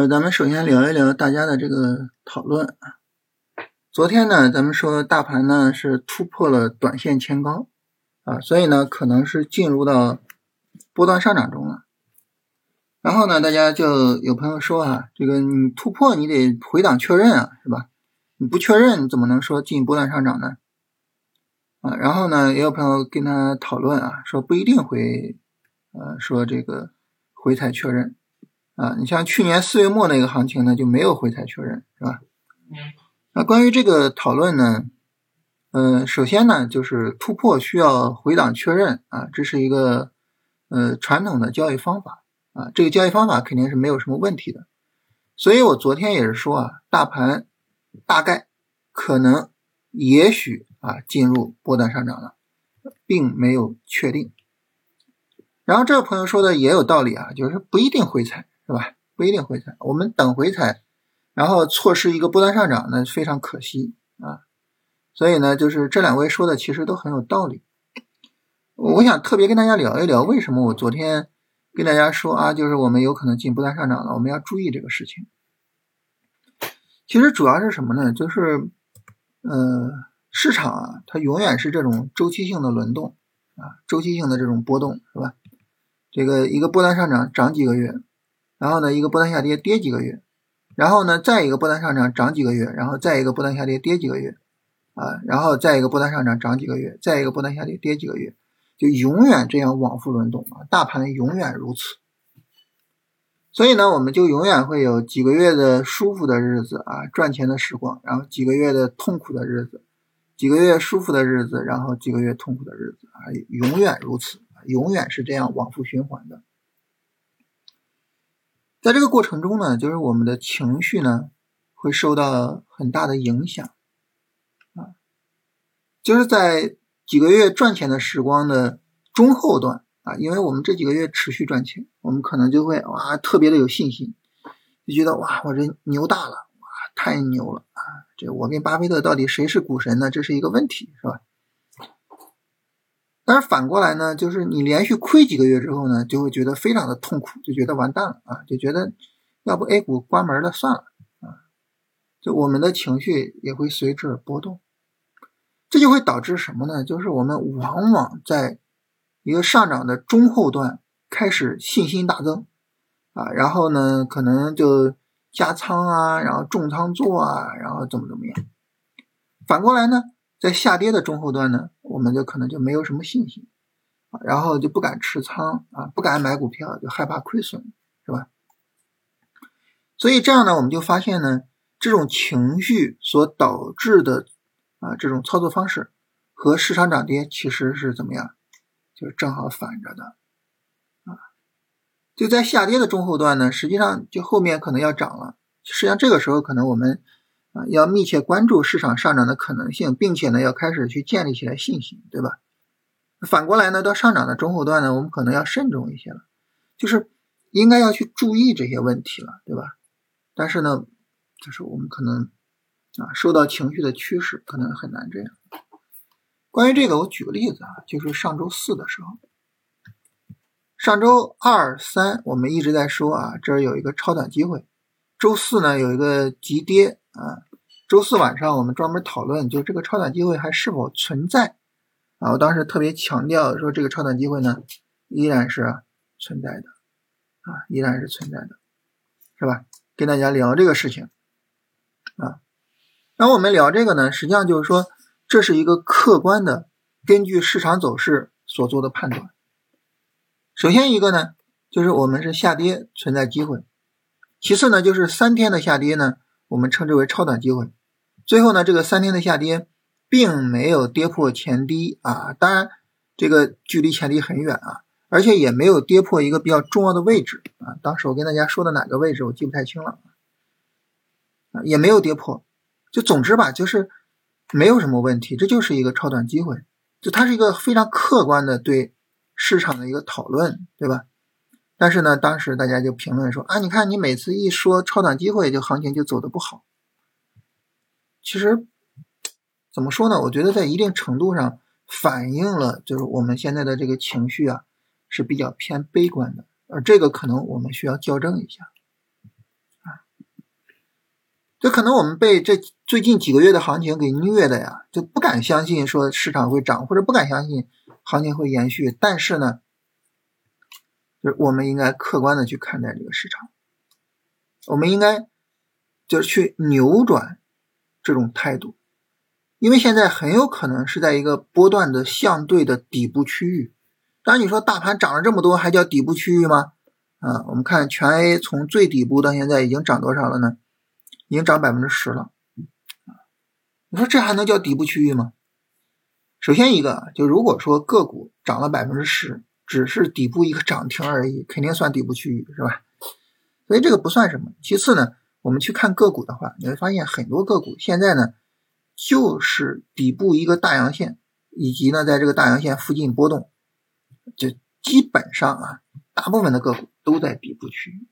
呃，咱们首先聊一聊大家的这个讨论。昨天呢，咱们说大盘呢是突破了短线前高啊，所以呢可能是进入到波段上涨中了。然后呢，大家就有朋友说啊，这个你突破你得回档确认啊，是吧？你不确认，怎么能说进波段上涨呢？啊，然后呢，也有朋友跟他讨论啊，说不一定会呃说这个回踩确认。啊，你像去年四月末那个行情呢，就没有回踩确认，是吧？那关于这个讨论呢，呃，首先呢，就是突破需要回档确认啊，这是一个呃传统的交易方法啊，这个交易方法肯定是没有什么问题的。所以我昨天也是说啊，大盘大概可能也许啊进入波段上涨了，并没有确定。然后这位朋友说的也有道理啊，就是不一定回踩。是吧？不一定回踩，我们等回踩，然后错失一个波段上涨，那非常可惜啊。所以呢，就是这两位说的其实都很有道理。我想特别跟大家聊一聊，为什么我昨天跟大家说啊，就是我们有可能进波段上涨了，我们要注意这个事情。其实主要是什么呢？就是，呃，市场啊，它永远是这种周期性的轮动啊，周期性的这种波动，是吧？这个一个波段上涨，涨几个月。然后呢，一个波段下跌，跌几个月，然后呢，再一个波段上涨，涨几个月，然后再一个波段下跌，跌几个月，啊，然后再一个波段上涨，涨几个月，再一个波段下跌，跌几个月，就永远这样往复轮动啊，大盘永远如此。所以呢，我们就永远会有几个月的舒服的日子啊，赚钱的时光，然后几个月的痛苦的日子，几个月舒服的日子，然后几个月痛苦的日子啊，永远如此，永远是这样往复循环的。在这个过程中呢，就是我们的情绪呢会受到很大的影响，啊，就是在几个月赚钱的时光的中后段啊，因为我们这几个月持续赚钱，我们可能就会哇特别的有信心，就觉得哇我这牛大了，哇太牛了啊，这我跟巴菲特到底谁是股神呢？这是一个问题，是吧？但是反过来呢，就是你连续亏几个月之后呢，就会觉得非常的痛苦，就觉得完蛋了啊，就觉得要不 A 股关门了算了啊，就我们的情绪也会随之波动，这就会导致什么呢？就是我们往往在一个上涨的中后段开始信心大增啊，然后呢可能就加仓啊，然后重仓做啊，然后怎么怎么样。反过来呢？在下跌的中后段呢，我们就可能就没有什么信心啊，然后就不敢持仓啊，不敢买股票，就害怕亏损，是吧？所以这样呢，我们就发现呢，这种情绪所导致的啊这种操作方式和市场涨跌其实是怎么样？就是正好反着的啊。就在下跌的中后段呢，实际上就后面可能要涨了，实际上这个时候可能我们。啊，要密切关注市场上涨的可能性，并且呢，要开始去建立起来信心，对吧？反过来呢，到上涨的中后段呢，我们可能要慎重一些了，就是应该要去注意这些问题了，对吧？但是呢，就是我们可能啊，受到情绪的驱使，可能很难这样。关于这个，我举个例子啊，就是上周四的时候，上周二三我们一直在说啊，这儿有一个超短机会，周四呢有一个急跌。啊，周四晚上我们专门讨论，就这个超短机会还是否存在啊？我当时特别强调说，这个超短机会呢，依然是存在的啊，依然是存在的，是吧？跟大家聊这个事情啊。那我们聊这个呢，实际上就是说，这是一个客观的，根据市场走势所做的判断。首先一个呢，就是我们是下跌存在机会；其次呢，就是三天的下跌呢。我们称之为超短机会。最后呢，这个三天的下跌并没有跌破前低啊，当然这个距离前低很远啊，而且也没有跌破一个比较重要的位置啊。当时我跟大家说的哪个位置我记不太清了啊，也没有跌破。就总之吧，就是没有什么问题，这就是一个超短机会，就它是一个非常客观的对市场的一个讨论，对吧？但是呢，当时大家就评论说啊，你看你每次一说超短机会，就行情就走的不好。其实怎么说呢？我觉得在一定程度上反映了，就是我们现在的这个情绪啊是比较偏悲观的，而这个可能我们需要校正一下啊。就可能我们被这最近几个月的行情给虐的呀，就不敢相信说市场会涨，或者不敢相信行情会延续。但是呢，就是我们应该客观的去看待这个市场，我们应该就是去扭转这种态度，因为现在很有可能是在一个波段的相对的底部区域。当然，你说大盘涨了这么多，还叫底部区域吗？啊，我们看全 A 从最底部到现在已经涨多少了呢？已经涨百分之十了。你说这还能叫底部区域吗？首先一个，就如果说个股涨了百分之十，只是底部一个涨停而已，肯定算底部区域，是吧？所以这个不算什么。其次呢，我们去看个股的话，你会发现很多个股现在呢，就是底部一个大阳线，以及呢在这个大阳线附近波动。就基本上啊，大部分的个股都在底部区域，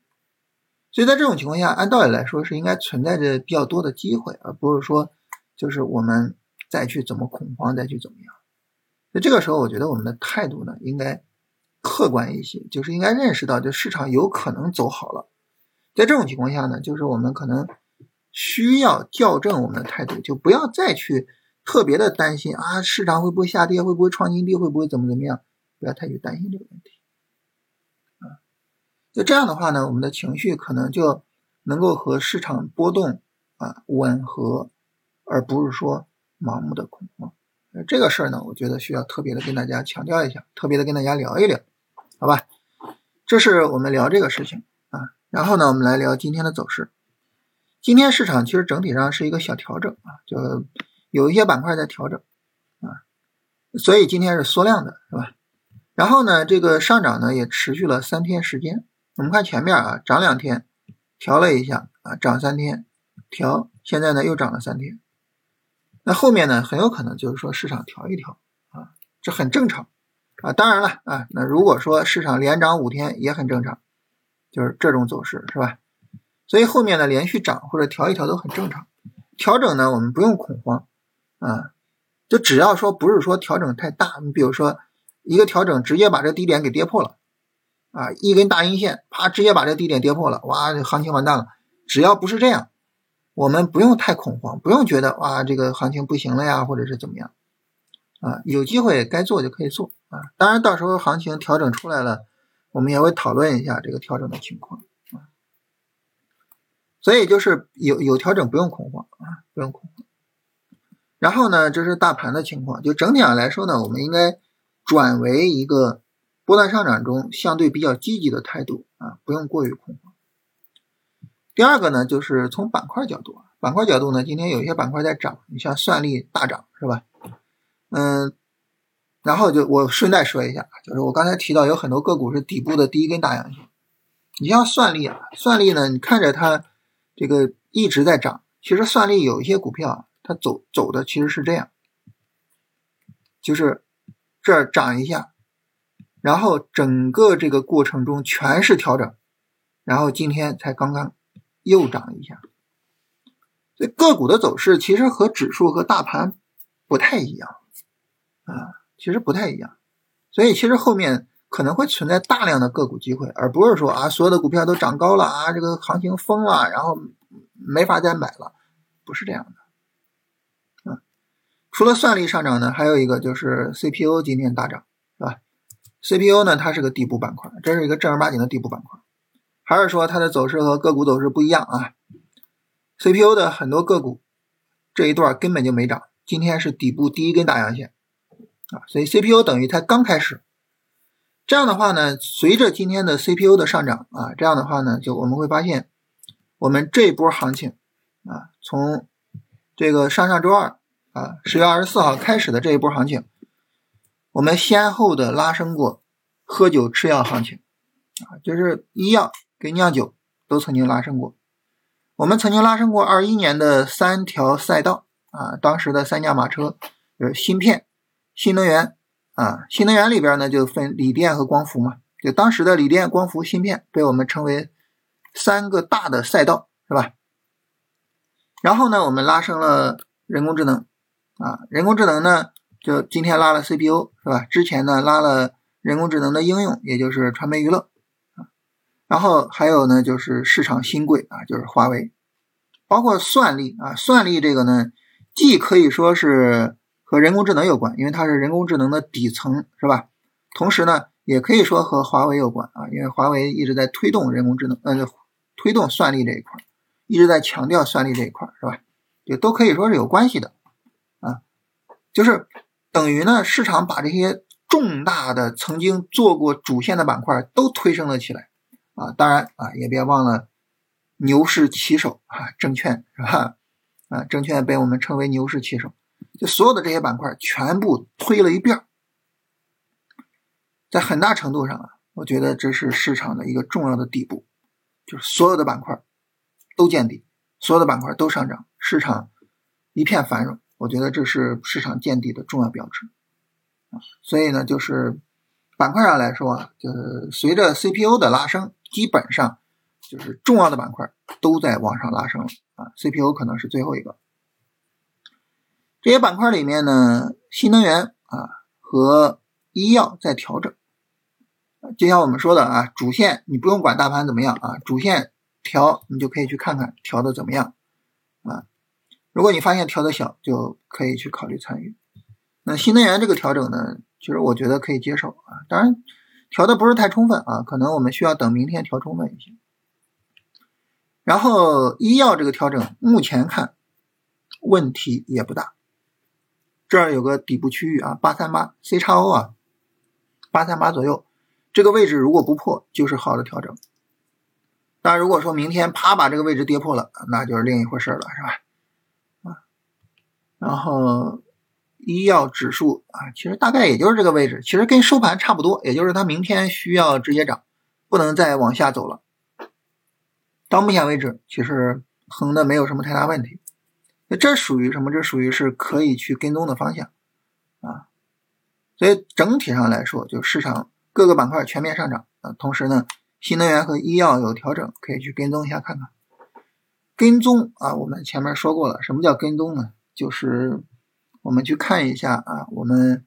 所以在这种情况下，按道理来说是应该存在着比较多的机会，而不是说就是我们再去怎么恐慌，再去怎么样。那这个时候，我觉得我们的态度呢，应该客观一些，就是应该认识到，这市场有可能走好了。在这种情况下呢，就是我们可能需要校正我们的态度，就不要再去特别的担心啊，市场会不会下跌，会不会创新低，会不会怎么怎么样。不要太去担心这个问题，啊，就这样的话呢，我们的情绪可能就能够和市场波动啊吻合，而不是说盲目的恐慌。这个事儿呢，我觉得需要特别的跟大家强调一下，特别的跟大家聊一聊，好吧？这是我们聊这个事情啊。然后呢，我们来聊今天的走势。今天市场其实整体上是一个小调整啊，就有一些板块在调整啊，所以今天是缩量的，是吧？然后呢，这个上涨呢也持续了三天时间。我们看前面啊，涨两天，调了一下啊，涨三天，调，现在呢又涨了三天。那后面呢，很有可能就是说市场调一调啊，这很正常啊。当然了啊，那如果说市场连涨五天也很正常，就是这种走势是吧？所以后面呢连续涨或者调一调都很正常。调整呢，我们不用恐慌啊，就只要说不是说调整太大，你比如说。一个调整直接把这低点给跌破了，啊，一根大阴线，啪，直接把这低点跌破了，哇，这行情完蛋了。只要不是这样，我们不用太恐慌，不用觉得哇，这个行情不行了呀，或者是怎么样，啊，有机会该做就可以做啊。当然，到时候行情调整出来了，我们也会讨论一下这个调整的情况啊。所以就是有有调整不用恐慌啊，不用恐慌。然后呢，这是大盘的情况，就整体上来说呢，我们应该。转为一个波段上涨中相对比较积极的态度啊，不用过于恐慌。第二个呢，就是从板块角度，板块角度呢，今天有一些板块在涨，你像算力大涨是吧？嗯，然后就我顺带说一下，就是我刚才提到有很多个股是底部的第一根大阳线，你像算力啊，算力呢，你看着它这个一直在涨，其实算力有一些股票它走走的其实是这样，就是。这儿涨一下，然后整个这个过程中全是调整，然后今天才刚刚又涨一下。所以个股的走势其实和指数和大盘不太一样啊，其实不太一样。所以其实后面可能会存在大量的个股机会，而不是说啊所有的股票都涨高了啊，这个行情疯了，然后没法再买了，不是这样的。除了算力上涨呢，还有一个就是 CPU 今天大涨，是吧？CPU 呢，它是个底部板块，这是一个正儿八经的底部板块，还是说它的走势和个股走势不一样啊？CPU 的很多个股这一段根本就没涨，今天是底部第一根大阳线啊，所以 CPU 等于它刚开始。这样的话呢，随着今天的 CPU 的上涨啊，这样的话呢，就我们会发现，我们这一波行情啊，从这个上上周二。啊，十月二十四号开始的这一波行情，我们先后的拉升过喝酒吃药行情，啊，就是医药跟酿酒都曾经拉升过。我们曾经拉升过二一年的三条赛道，啊，当时的三驾马车就是芯片、新能源，啊，新能源里边呢就分锂电和光伏嘛，就当时的锂电、光伏、芯片被我们称为三个大的赛道，是吧？然后呢，我们拉升了人工智能。啊，人工智能呢，就今天拉了 CPU 是吧？之前呢拉了人工智能的应用，也就是传媒娱乐。然后还有呢，就是市场新贵啊，就是华为。包括算力啊，算力这个呢，既可以说是和人工智能有关，因为它是人工智能的底层，是吧？同时呢，也可以说和华为有关啊，因为华为一直在推动人工智能，呃，推动算力这一块，一直在强调算力这一块，是吧？也都可以说是有关系的啊，就是等于呢，市场把这些重大的曾经做过主线的板块都推升了起来啊，当然啊，也别忘了。牛市旗手啊，证券是吧？啊，证券被我们称为牛市旗手，就所有的这些板块全部推了一遍，在很大程度上啊，我觉得这是市场的一个重要的底部，就是所有的板块都见底，所有的板块都上涨，市场一片繁荣，我觉得这是市场见底的重要标志。所以呢，就是板块上来说啊，就是随着 CPU 的拉升，基本上。就是重要的板块都在往上拉升了啊，CPU 可能是最后一个。这些板块里面呢，新能源啊和医药在调整。就像我们说的啊，主线你不用管大盘怎么样啊，主线调你就可以去看看调的怎么样啊。如果你发现调的小，就可以去考虑参与。那新能源这个调整呢，其实我觉得可以接受啊，当然调的不是太充分啊，可能我们需要等明天调充分一些。然后医药这个调整，目前看问题也不大。这儿有个底部区域啊，八三八 C 叉 O 啊，八三八左右，这个位置如果不破，就是好的调整。当然，如果说明天啪把这个位置跌破了，那就是另一回事了，是吧？啊，然后医药指数啊，其实大概也就是这个位置，其实跟收盘差不多，也就是它明天需要直接涨，不能再往下走了。到目前为止，其实横的没有什么太大问题。那这属于什么？这属于是可以去跟踪的方向啊。所以整体上来说，就市场各个板块全面上涨啊。同时呢，新能源和医药有调整，可以去跟踪一下看看。跟踪啊，我们前面说过了，什么叫跟踪呢？就是我们去看一下啊，我们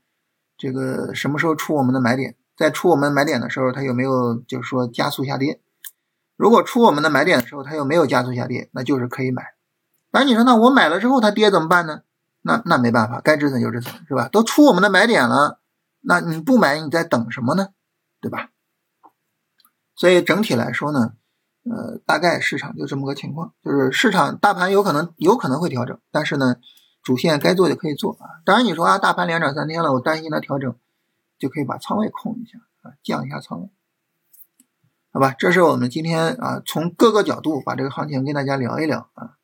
这个什么时候出我们的买点，在出我们买点的时候，它有没有就是说加速下跌？如果出我们的买点的时候，它又没有加速下跌，那就是可以买。那你说，那我买了之后它跌怎么办呢？那那没办法，该止损就止损，是吧？都出我们的买点了，那你不买，你在等什么呢？对吧？所以整体来说呢，呃，大概市场就这么个情况，就是市场大盘有可能有可能会调整，但是呢，主线该做就可以做啊。当然你说啊，大盘连涨三天了，我担心它调整，就可以把仓位控一下啊，降一下仓位。好吧，这是我们今天啊，从各个角度把这个行情跟大家聊一聊啊。